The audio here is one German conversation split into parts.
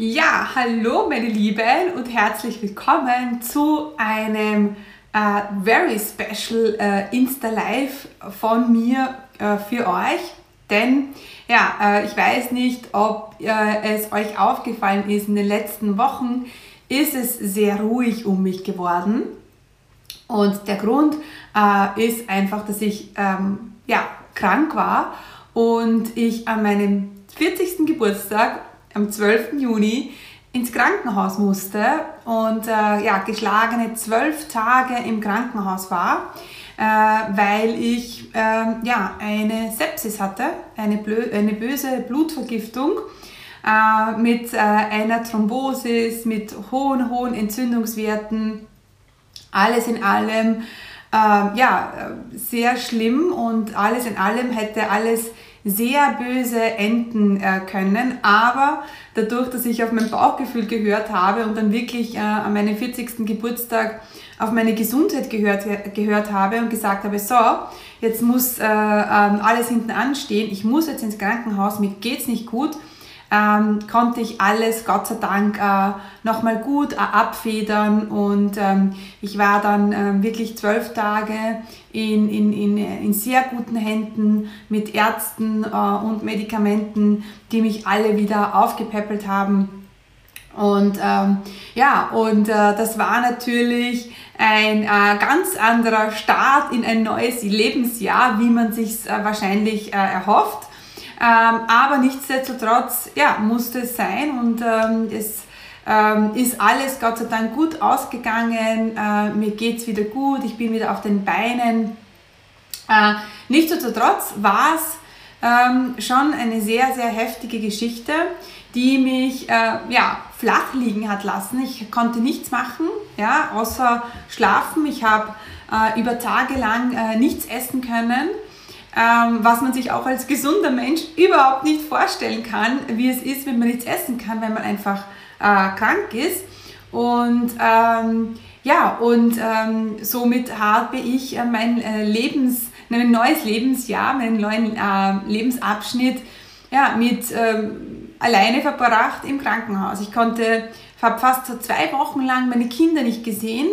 Ja, hallo meine Lieben und herzlich willkommen zu einem äh, very special äh, Insta Live von mir äh, für euch. Denn ja, äh, ich weiß nicht, ob äh, es euch aufgefallen ist, in den letzten Wochen ist es sehr ruhig um mich geworden. Und der Grund äh, ist einfach, dass ich ähm, ja, krank war und ich an meinem 40. Geburtstag am 12. Juni ins Krankenhaus musste und äh, ja, geschlagene zwölf Tage im Krankenhaus war, äh, weil ich äh, ja, eine Sepsis hatte, eine, blö eine böse Blutvergiftung äh, mit äh, einer Thrombosis, mit hohen, hohen Entzündungswerten. Alles in allem äh, ja, sehr schlimm und alles in allem hätte alles sehr böse enden äh, können. Aber dadurch, dass ich auf mein Bauchgefühl gehört habe und dann wirklich äh, an meinem 40. Geburtstag auf meine Gesundheit gehört, gehört habe und gesagt habe, so, jetzt muss äh, ähm, alles hinten anstehen, ich muss jetzt ins Krankenhaus, mir geht's nicht gut, ähm, konnte ich alles, Gott sei Dank, äh, nochmal gut äh, abfedern und ähm, ich war dann äh, wirklich zwölf Tage in, in, in, in sehr guten Händen mit Ärzten äh, und Medikamenten, die mich alle wieder aufgepäppelt haben. Und ähm, ja, und äh, das war natürlich ein äh, ganz anderer Start in ein neues Lebensjahr, wie man sich äh, wahrscheinlich äh, erhofft. Ähm, aber nichtsdestotrotz, ja, musste es sein und ähm, es ähm, ist alles Gott sei Dank gut ausgegangen. Äh, mir geht es wieder gut, ich bin wieder auf den Beinen. Äh, nichtsdestotrotz war es ähm, schon eine sehr, sehr heftige Geschichte, die mich äh, ja, flach liegen hat lassen. Ich konnte nichts machen, ja, außer schlafen. Ich habe äh, über Tage lang äh, nichts essen können ähm, was man sich auch als gesunder Mensch überhaupt nicht vorstellen kann, wie es ist, wenn man nichts essen kann, wenn man einfach äh, krank ist. Und ähm, ja, und ähm, somit habe ich äh, mein äh, Lebens, mein neues Lebensjahr, meinen neuen äh, Lebensabschnitt ja, mit ähm, alleine verbracht im Krankenhaus. Ich konnte, habe fast so zwei Wochen lang meine Kinder nicht gesehen,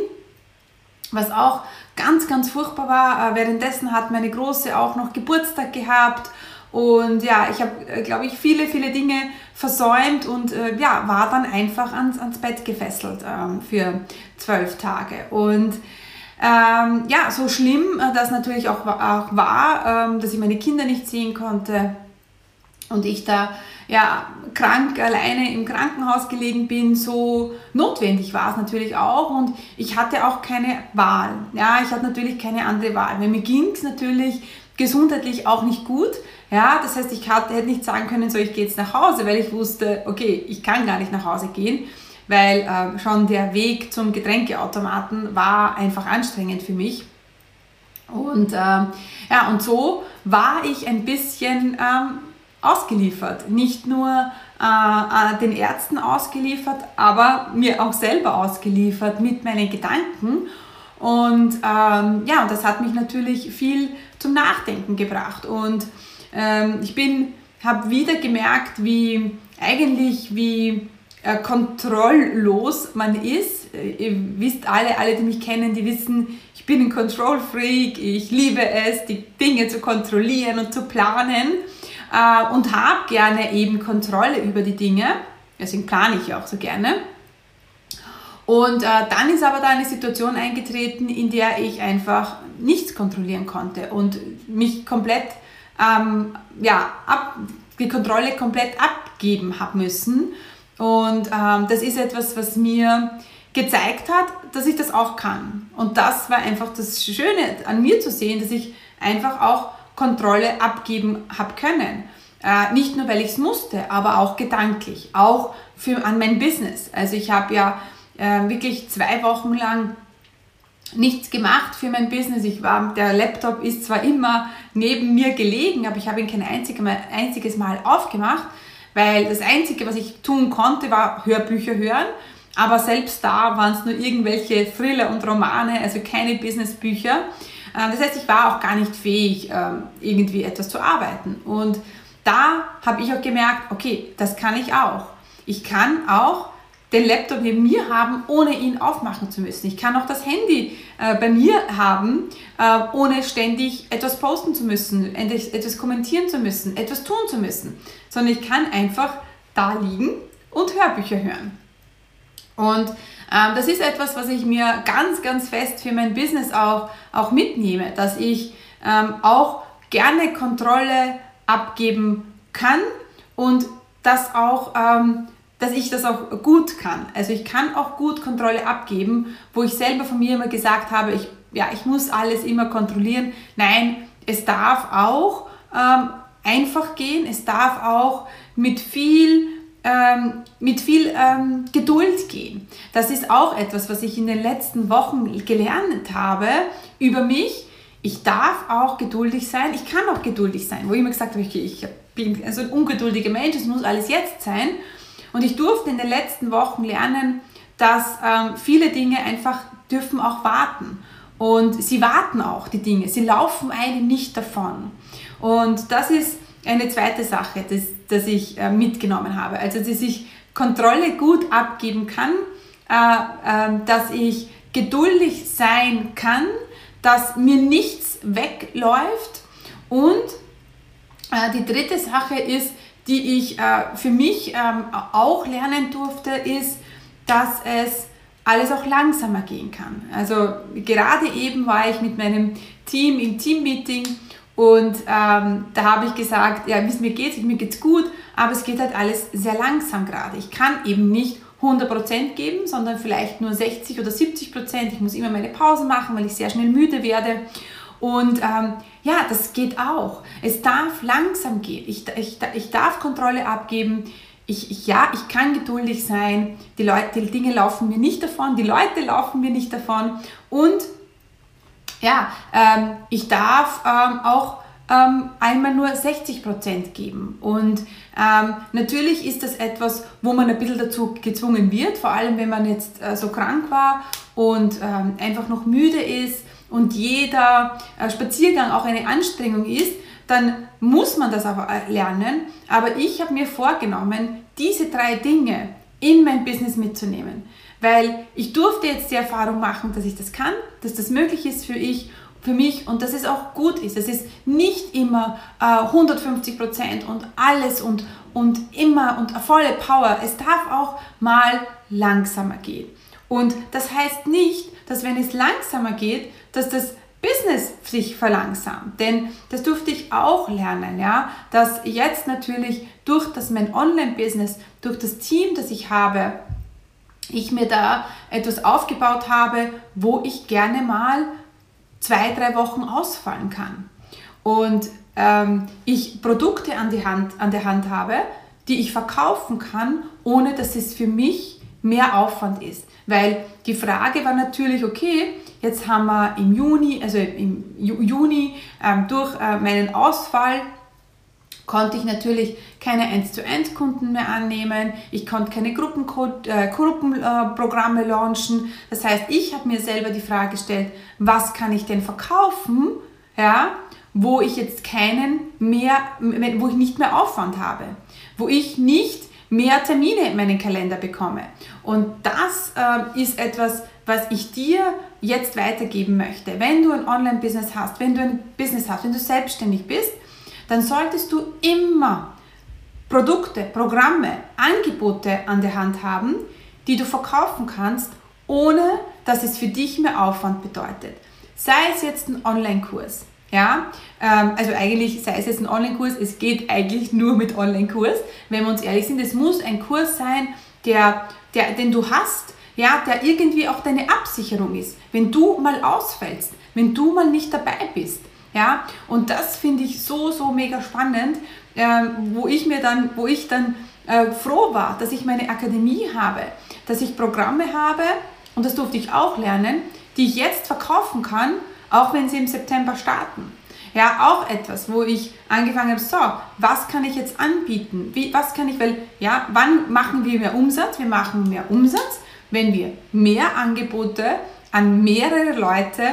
was auch ganz, ganz furchtbar war. Äh, währenddessen hat meine Große auch noch Geburtstag gehabt. Und ja, ich habe, äh, glaube ich, viele, viele Dinge versäumt und äh, ja, war dann einfach ans, ans Bett gefesselt ähm, für zwölf Tage. Und ähm, ja, so schlimm äh, das natürlich auch, auch war, ähm, dass ich meine Kinder nicht sehen konnte und ich da ja, krank alleine im Krankenhaus gelegen bin, so notwendig war es natürlich auch und ich hatte auch keine Wahl. Ja, ich hatte natürlich keine andere Wahl. Weil mir ging es natürlich gesundheitlich auch nicht gut. Ja, das heißt, ich hatte, hätte nicht sagen können, so ich gehe jetzt nach Hause, weil ich wusste, okay, ich kann gar nicht nach Hause gehen, weil äh, schon der Weg zum Getränkeautomaten war einfach anstrengend für mich. Und äh, ja, und so war ich ein bisschen ähm, ausgeliefert. Nicht nur äh, äh, den Ärzten ausgeliefert, aber mir auch selber ausgeliefert mit meinen Gedanken. Und ähm, ja, das hat mich natürlich viel zum Nachdenken gebracht. Und ähm, ich bin, habe wieder gemerkt, wie eigentlich wie äh, kontrolllos man ist. Äh, ihr wisst alle, alle, die mich kennen, die wissen, ich bin ein Control Freak. Ich liebe es, die Dinge zu kontrollieren und zu planen äh, und habe gerne eben Kontrolle über die Dinge. Deswegen plane ich auch so gerne. Und äh, dann ist aber da eine Situation eingetreten, in der ich einfach nichts kontrollieren konnte und mich komplett, ähm, ja, ab, die Kontrolle komplett abgeben habe müssen. Und ähm, das ist etwas, was mir gezeigt hat, dass ich das auch kann. Und das war einfach das Schöne an mir zu sehen, dass ich einfach auch Kontrolle abgeben habe können. Äh, nicht nur, weil ich es musste, aber auch gedanklich, auch für, an mein Business. Also ich habe ja äh, wirklich zwei Wochen lang nichts gemacht für mein Business. Ich war, der Laptop ist zwar immer neben mir gelegen, aber ich habe ihn kein einzige Mal, einziges Mal aufgemacht, weil das Einzige, was ich tun konnte, war Hörbücher hören. Aber selbst da waren es nur irgendwelche Thriller und Romane, also keine Businessbücher. Ähm, das heißt, ich war auch gar nicht fähig, ähm, irgendwie etwas zu arbeiten. Und da habe ich auch gemerkt, okay, das kann ich auch. Ich kann auch den Laptop neben mir haben, ohne ihn aufmachen zu müssen. Ich kann auch das Handy äh, bei mir haben, äh, ohne ständig etwas posten zu müssen, etwas kommentieren zu müssen, etwas tun zu müssen, sondern ich kann einfach da liegen und Hörbücher hören. Und das ist etwas, was ich mir ganz, ganz fest für mein Business auch, auch mitnehme, dass ich ähm, auch gerne Kontrolle abgeben kann und das auch, ähm, dass ich das auch gut kann. Also ich kann auch gut Kontrolle abgeben, wo ich selber von mir immer gesagt habe, ich, ja, ich muss alles immer kontrollieren. Nein, es darf auch ähm, einfach gehen, es darf auch mit viel ähm, mit viel ähm, Geduld gehen. Das ist auch etwas, was ich in den letzten Wochen gelernt habe über mich. Ich darf auch geduldig sein. Ich kann auch geduldig sein. Wo ich immer gesagt habe, okay, ich bin also ein ungeduldiger Mensch, es muss alles jetzt sein. Und ich durfte in den letzten Wochen lernen, dass ähm, viele Dinge einfach dürfen auch warten. Und sie warten auch, die Dinge. Sie laufen einem nicht davon. Und das ist eine zweite Sache, das, das ich äh, mitgenommen habe. Also, dass ich Kontrolle gut abgeben kann, äh, äh, dass ich geduldig sein kann, dass mir nichts wegläuft. Und äh, die dritte Sache ist, die ich für mich ähm, auch lernen durfte, ist, dass es alles auch langsamer gehen kann. Also gerade eben war ich mit meinem Team im Teammeeting und ähm, da habe ich gesagt, ja, wie es mir geht, mir geht's gut, aber es geht halt alles sehr langsam gerade. Ich kann eben nicht 100% geben, sondern vielleicht nur 60 oder 70%. Ich muss immer meine Pausen machen, weil ich sehr schnell müde werde. Und ähm, ja, das geht auch. Es darf langsam gehen. Ich, ich, ich darf Kontrolle abgeben. Ich, ich, ja, ich kann geduldig sein. Die, Leute, die Dinge laufen mir nicht davon. Die Leute laufen mir nicht davon. Und ja, ähm, ich darf ähm, auch ähm, einmal nur 60 Prozent geben. Und ähm, natürlich ist das etwas, wo man ein bisschen dazu gezwungen wird, vor allem wenn man jetzt äh, so krank war und ähm, einfach noch müde ist und jeder äh, Spaziergang auch eine Anstrengung ist, dann muss man das aber äh, lernen. Aber ich habe mir vorgenommen, diese drei Dinge in mein Business mitzunehmen. Weil ich durfte jetzt die Erfahrung machen, dass ich das kann, dass das möglich ist für ich für mich und dass es auch gut ist. Es ist nicht immer äh, 150 Prozent und alles und, und immer und volle Power. Es darf auch mal langsamer gehen. Und das heißt nicht, dass wenn es langsamer geht, dass das Business sich verlangsamt. Denn das durfte ich auch lernen, ja, dass jetzt natürlich durch das mein Online-Business, durch das Team, das ich habe, ich mir da etwas aufgebaut habe, wo ich gerne mal zwei, drei Wochen ausfallen kann. Und ähm, ich Produkte an, die Hand, an der Hand habe, die ich verkaufen kann, ohne dass es für mich mehr Aufwand ist. Weil die Frage war natürlich, okay, jetzt haben wir im Juni, also im Juni ähm, durch äh, meinen Ausfall konnte ich natürlich keine 1 zu 1 Kunden mehr annehmen, ich konnte keine Gruppencode, äh, Gruppenprogramme äh, launchen. Das heißt, ich habe mir selber die Frage gestellt, was kann ich denn verkaufen, ja, wo ich jetzt keinen mehr, wo ich nicht mehr Aufwand habe, wo ich nicht mehr Termine in meinen Kalender bekomme. Und das äh, ist etwas, was ich dir jetzt weitergeben möchte. Wenn du ein Online-Business hast, wenn du ein Business hast, wenn du selbstständig bist, dann solltest du immer Produkte, Programme, Angebote an der Hand haben, die du verkaufen kannst, ohne dass es für dich mehr Aufwand bedeutet. Sei es jetzt ein Online-Kurs, ja, ähm, also eigentlich sei es jetzt ein Online-Kurs, es geht eigentlich nur mit Online-Kurs, wenn wir uns ehrlich sind. Es muss ein Kurs sein, der, der, den du hast, ja, der irgendwie auch deine Absicherung ist. Wenn du mal ausfällst, wenn du mal nicht dabei bist, ja, und das finde ich so, so mega spannend, äh, wo ich mir dann, wo ich dann äh, froh war, dass ich meine Akademie habe, dass ich Programme habe, und das durfte ich auch lernen, die ich jetzt verkaufen kann, auch wenn sie im September starten. Ja, auch etwas, wo ich angefangen habe, so, was kann ich jetzt anbieten? Wie, was kann ich, weil, ja, wann machen wir mehr Umsatz? Wir machen mehr Umsatz, wenn wir mehr Angebote an mehrere Leute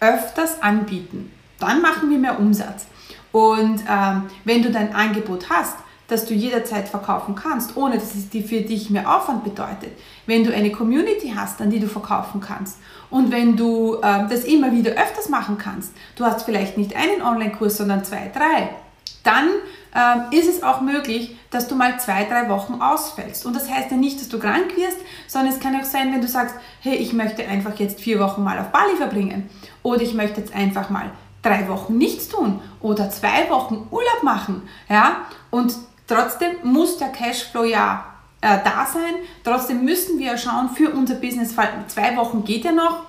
öfters anbieten dann machen wir mehr Umsatz. Und ähm, wenn du dein Angebot hast, dass du jederzeit verkaufen kannst, ohne dass es für dich mehr Aufwand bedeutet. Wenn du eine Community hast, an die du verkaufen kannst und wenn du äh, das immer wieder öfters machen kannst, du hast vielleicht nicht einen Online-Kurs, sondern zwei, drei, dann äh, ist es auch möglich, dass du mal zwei, drei Wochen ausfällst. Und das heißt ja nicht, dass du krank wirst, sondern es kann auch sein, wenn du sagst, hey, ich möchte einfach jetzt vier Wochen mal auf Bali verbringen oder ich möchte jetzt einfach mal drei Wochen nichts tun oder zwei Wochen Urlaub machen, ja, und trotzdem muss der Cashflow ja äh, da sein, trotzdem müssen wir schauen für unser Business, zwei Wochen geht ja noch,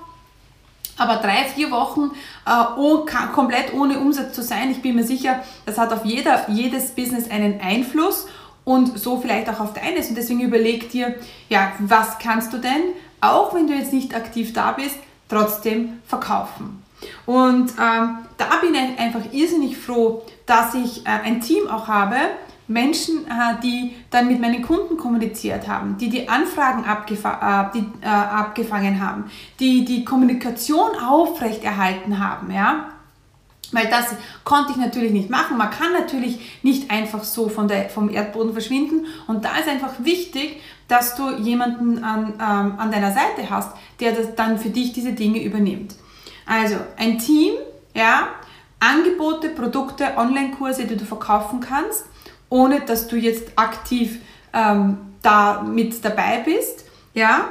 aber drei, vier Wochen äh, oh, komplett ohne Umsatz zu sein, ich bin mir sicher, das hat auf jeder, jedes Business einen Einfluss und so vielleicht auch auf deines. Und deswegen überleg dir, ja, was kannst du denn, auch wenn du jetzt nicht aktiv da bist, trotzdem verkaufen. Und ähm, da bin ich einfach irrsinnig froh, dass ich äh, ein Team auch habe, Menschen, äh, die dann mit meinen Kunden kommuniziert haben, die die Anfragen abgefa äh, die, äh, abgefangen haben, die die Kommunikation aufrechterhalten haben, ja. Weil das konnte ich natürlich nicht machen. Man kann natürlich nicht einfach so von der, vom Erdboden verschwinden. Und da ist einfach wichtig, dass du jemanden an, ähm, an deiner Seite hast, der das dann für dich diese Dinge übernimmt. Also ein Team, ja, Angebote, Produkte, Online-Kurse, die du verkaufen kannst, ohne dass du jetzt aktiv ähm, da mit dabei bist, ja,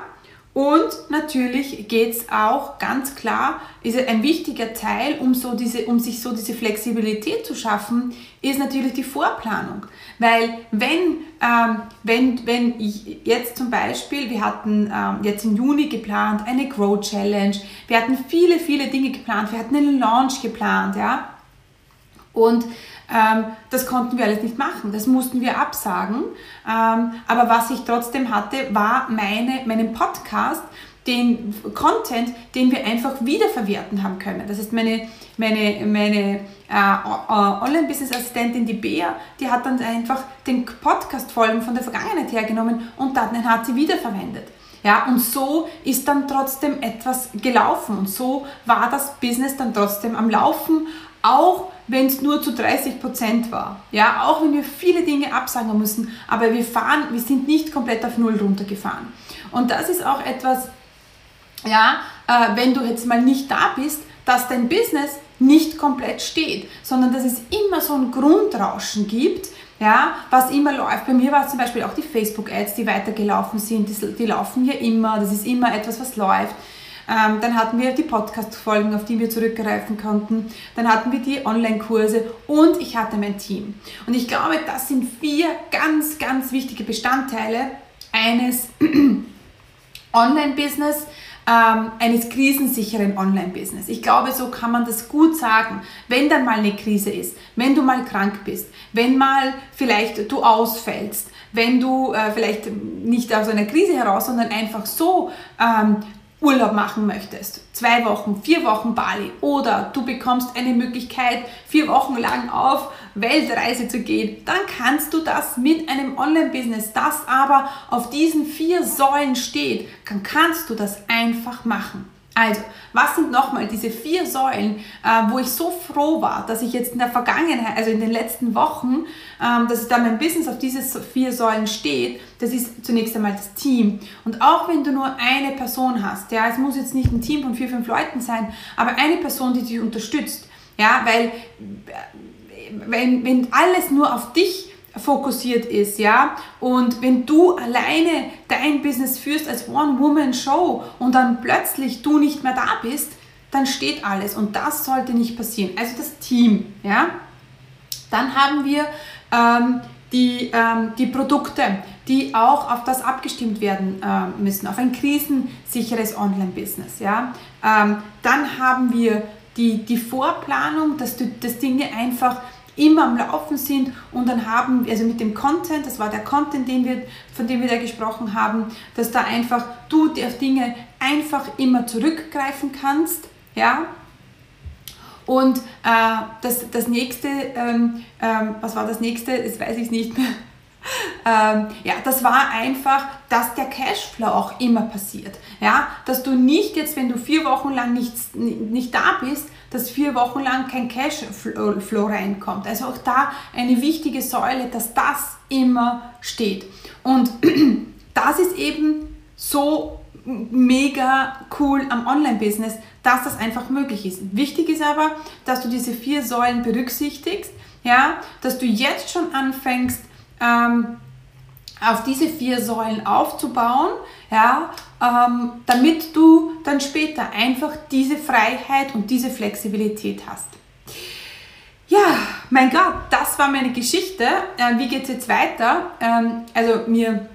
und natürlich geht es auch ganz klar, ist ein wichtiger Teil, um, so diese, um sich so diese Flexibilität zu schaffen, ist natürlich die Vorplanung. Weil wenn, ähm, wenn, wenn ich jetzt zum Beispiel, wir hatten ähm, jetzt im Juni geplant eine Grow Challenge, wir hatten viele, viele Dinge geplant, wir hatten einen Launch geplant, ja, und das konnten wir alles nicht machen, das mussten wir absagen. Ähm, aber was ich trotzdem hatte, war meine, meinen Podcast, den Content, den wir einfach wiederverwerten haben können. Das ist meine, meine, meine äh, Online-Business-Assistentin, die Bea, die hat dann einfach den Podcast-Folgen von der Vergangenheit hergenommen und dann hat sie wiederverwendet. Ja, und so ist dann trotzdem etwas gelaufen und so war das Business dann trotzdem am Laufen, auch wenn es nur zu 30 Prozent war. Ja, auch wenn wir viele Dinge absagen müssen, aber wir fahren, wir sind nicht komplett auf Null runtergefahren. Und das ist auch etwas, ja, äh, wenn du jetzt mal nicht da bist, dass dein Business nicht komplett steht, sondern dass es immer so ein Grundrauschen gibt, ja, was immer läuft. Bei mir war es zum Beispiel auch die Facebook-Ads, die weitergelaufen sind, die, die laufen ja immer, das ist immer etwas, was läuft. Ähm, dann hatten wir die Podcast-Folgen, auf die wir zurückgreifen konnten. Dann hatten wir die Online-Kurse und ich hatte mein Team. Und ich glaube, das sind vier ganz, ganz wichtige Bestandteile eines Online-Business, ähm, eines krisensicheren Online-Business. Ich glaube, so kann man das gut sagen, wenn dann mal eine Krise ist, wenn du mal krank bist, wenn mal vielleicht du ausfällst, wenn du äh, vielleicht nicht aus einer Krise heraus, sondern einfach so ähm, Urlaub machen möchtest, zwei Wochen, vier Wochen Bali. Oder du bekommst eine Möglichkeit, vier Wochen lang auf Weltreise zu gehen, dann kannst du das mit einem Online-Business, das aber auf diesen vier Säulen steht, dann kannst du das einfach machen. Also, was sind nochmal diese vier Säulen, äh, wo ich so froh war, dass ich jetzt in der Vergangenheit, also in den letzten Wochen, ähm, dass da mein Business auf diese vier Säulen steht, das ist zunächst einmal das Team. Und auch wenn du nur eine Person hast, ja, es muss jetzt nicht ein Team von vier, fünf Leuten sein, aber eine Person, die dich unterstützt, ja, weil äh, wenn, wenn alles nur auf dich fokussiert ist, ja. Und wenn du alleine dein Business führst als One-Woman-Show und dann plötzlich du nicht mehr da bist, dann steht alles und das sollte nicht passieren. Also das Team, ja. Dann haben wir ähm, die, ähm, die Produkte, die auch auf das abgestimmt werden äh, müssen, auf ein krisensicheres Online-Business, ja. Ähm, dann haben wir die, die Vorplanung, dass du das Dinge einfach immer am Laufen sind und dann haben, also mit dem Content, das war der Content, den wir, von dem wir da gesprochen haben, dass da einfach du auf Dinge einfach immer zurückgreifen kannst, ja. Und äh, das, das nächste, ähm, ähm, was war das nächste, das weiß ich nicht mehr. ähm, ja, das war einfach, dass der Cashflow auch immer passiert. Ja, dass du nicht jetzt, wenn du vier Wochen lang nicht, nicht da bist, dass vier Wochen lang kein Cashflow reinkommt. Also auch da eine wichtige Säule, dass das immer steht. Und das ist eben so mega cool am Online-Business, dass das einfach möglich ist. Wichtig ist aber, dass du diese vier Säulen berücksichtigst, ja, dass du jetzt schon anfängst, ähm, auf diese vier Säulen aufzubauen, ja, ähm, damit du dann später einfach diese Freiheit und diese Flexibilität hast. Ja, mein Gott, das war meine Geschichte. Äh, wie geht es jetzt weiter? Ähm, also mir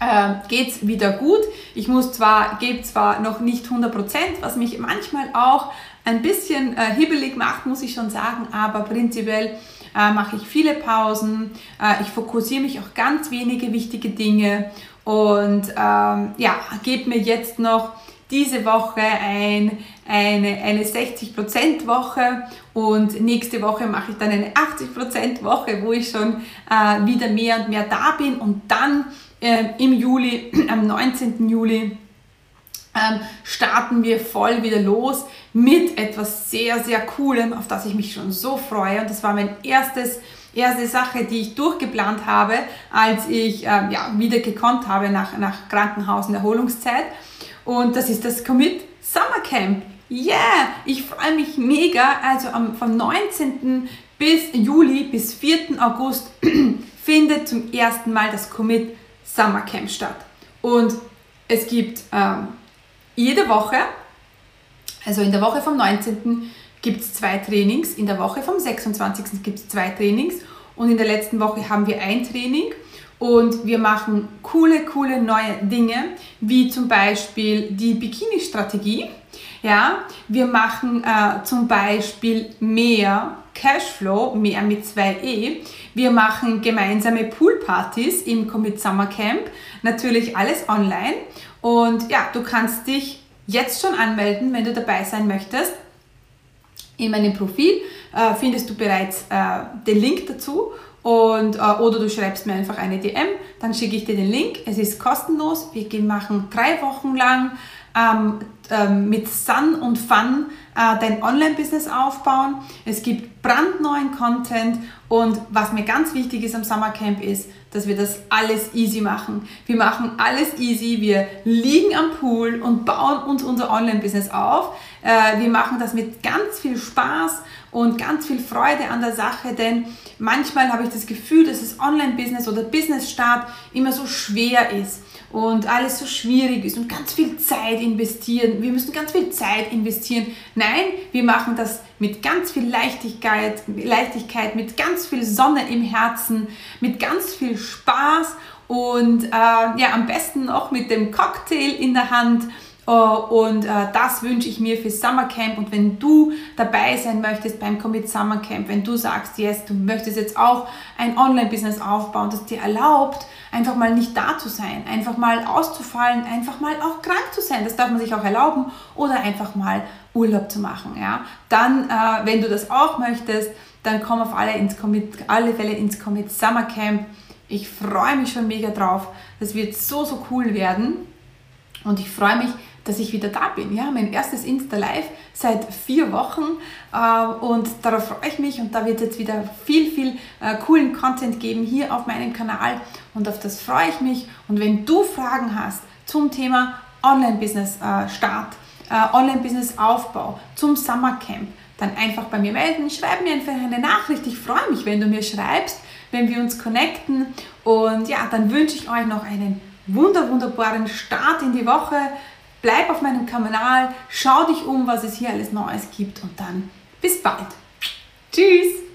äh, geht es wieder gut. Ich muss zwar, gebe zwar noch nicht 100%, was mich manchmal auch ein bisschen äh, hibbelig macht, muss ich schon sagen, aber prinzipiell äh, mache ich viele Pausen, äh, ich fokussiere mich auf ganz wenige wichtige Dinge. Und ähm, ja, gebe mir jetzt noch diese Woche ein, eine, eine 60% Woche. Und nächste Woche mache ich dann eine 80% Woche, wo ich schon äh, wieder mehr und mehr da bin. Und dann äh, im Juli, am 19. Juli, ähm, starten wir voll wieder los mit etwas sehr, sehr Coolem, auf das ich mich schon so freue. Und das war mein erstes, erste Sache, die ich durchgeplant habe, als ich ähm, ja, wieder gekonnt habe nach, nach Krankenhaus und Erholungszeit. Und das ist das Commit Summer Camp. Yeah, ich freue mich mega. Also am, vom 19. bis Juli bis 4. August findet zum ersten Mal das Commit Summer Camp statt. Und es gibt ähm, jede Woche, also in der Woche vom 19. gibt es zwei Trainings, in der Woche vom 26. gibt es zwei Trainings und in der letzten Woche haben wir ein Training und wir machen coole, coole neue Dinge, wie zum Beispiel die Bikini-Strategie. Ja, wir machen äh, zum Beispiel mehr Cashflow, mehr mit 2e. Wir machen gemeinsame Poolpartys im Commit Summer Camp. Natürlich alles online. Und ja, du kannst dich jetzt schon anmelden, wenn du dabei sein möchtest. In meinem Profil äh, findest du bereits äh, den Link dazu und, äh, oder du schreibst mir einfach eine DM, dann schicke ich dir den Link. Es ist kostenlos. Wir machen drei Wochen lang ähm, ähm, mit Sun und Fun äh, dein Online-Business aufbauen. Es gibt brandneuen Content und was mir ganz wichtig ist am Summercamp ist, dass wir das alles easy machen. Wir machen alles easy, wir liegen am Pool und bauen uns unser Online-Business auf. Äh, wir machen das mit ganz viel Spaß und ganz viel Freude an der Sache, denn manchmal habe ich das Gefühl, dass das Online-Business oder Business-Start immer so schwer ist und alles so schwierig ist und ganz viel Zeit investieren. Wir müssen ganz viel Zeit investieren. Nein, wir machen das mit ganz viel Leichtigkeit, Leichtigkeit, mit ganz viel Sonne im Herzen, mit ganz viel Spaß und äh, ja, am besten noch mit dem Cocktail in der Hand und äh, das wünsche ich mir für Summer Camp. Und wenn du dabei sein möchtest beim Commit Summer Camp, wenn du sagst, yes, du möchtest jetzt auch ein Online-Business aufbauen, das dir erlaubt, einfach mal nicht da zu sein, einfach mal auszufallen, einfach mal auch krank zu sein, das darf man sich auch erlauben, oder einfach mal Urlaub zu machen. Ja? Dann, äh, wenn du das auch möchtest, dann komm auf alle, ins Commit, alle Fälle ins Commit Summer Camp. Ich freue mich schon mega drauf. Das wird so, so cool werden. Und ich freue mich, dass ich wieder da bin. Ja, mein erstes Insta-Live seit vier Wochen äh, und darauf freue ich mich und da wird es jetzt wieder viel, viel äh, coolen Content geben hier auf meinem Kanal und auf das freue ich mich. Und wenn du Fragen hast zum Thema Online-Business-Start, äh, Online-Business-Aufbau, zum Summercamp, dann einfach bei mir melden. Schreib mir einfach eine Nachricht. Ich freue mich, wenn du mir schreibst, wenn wir uns connecten. Und ja, dann wünsche ich euch noch einen wunder, wunderbaren Start in die Woche bleib auf meinem Kanal, schau dich um, was es hier alles Neues gibt und dann bis bald. Tschüss!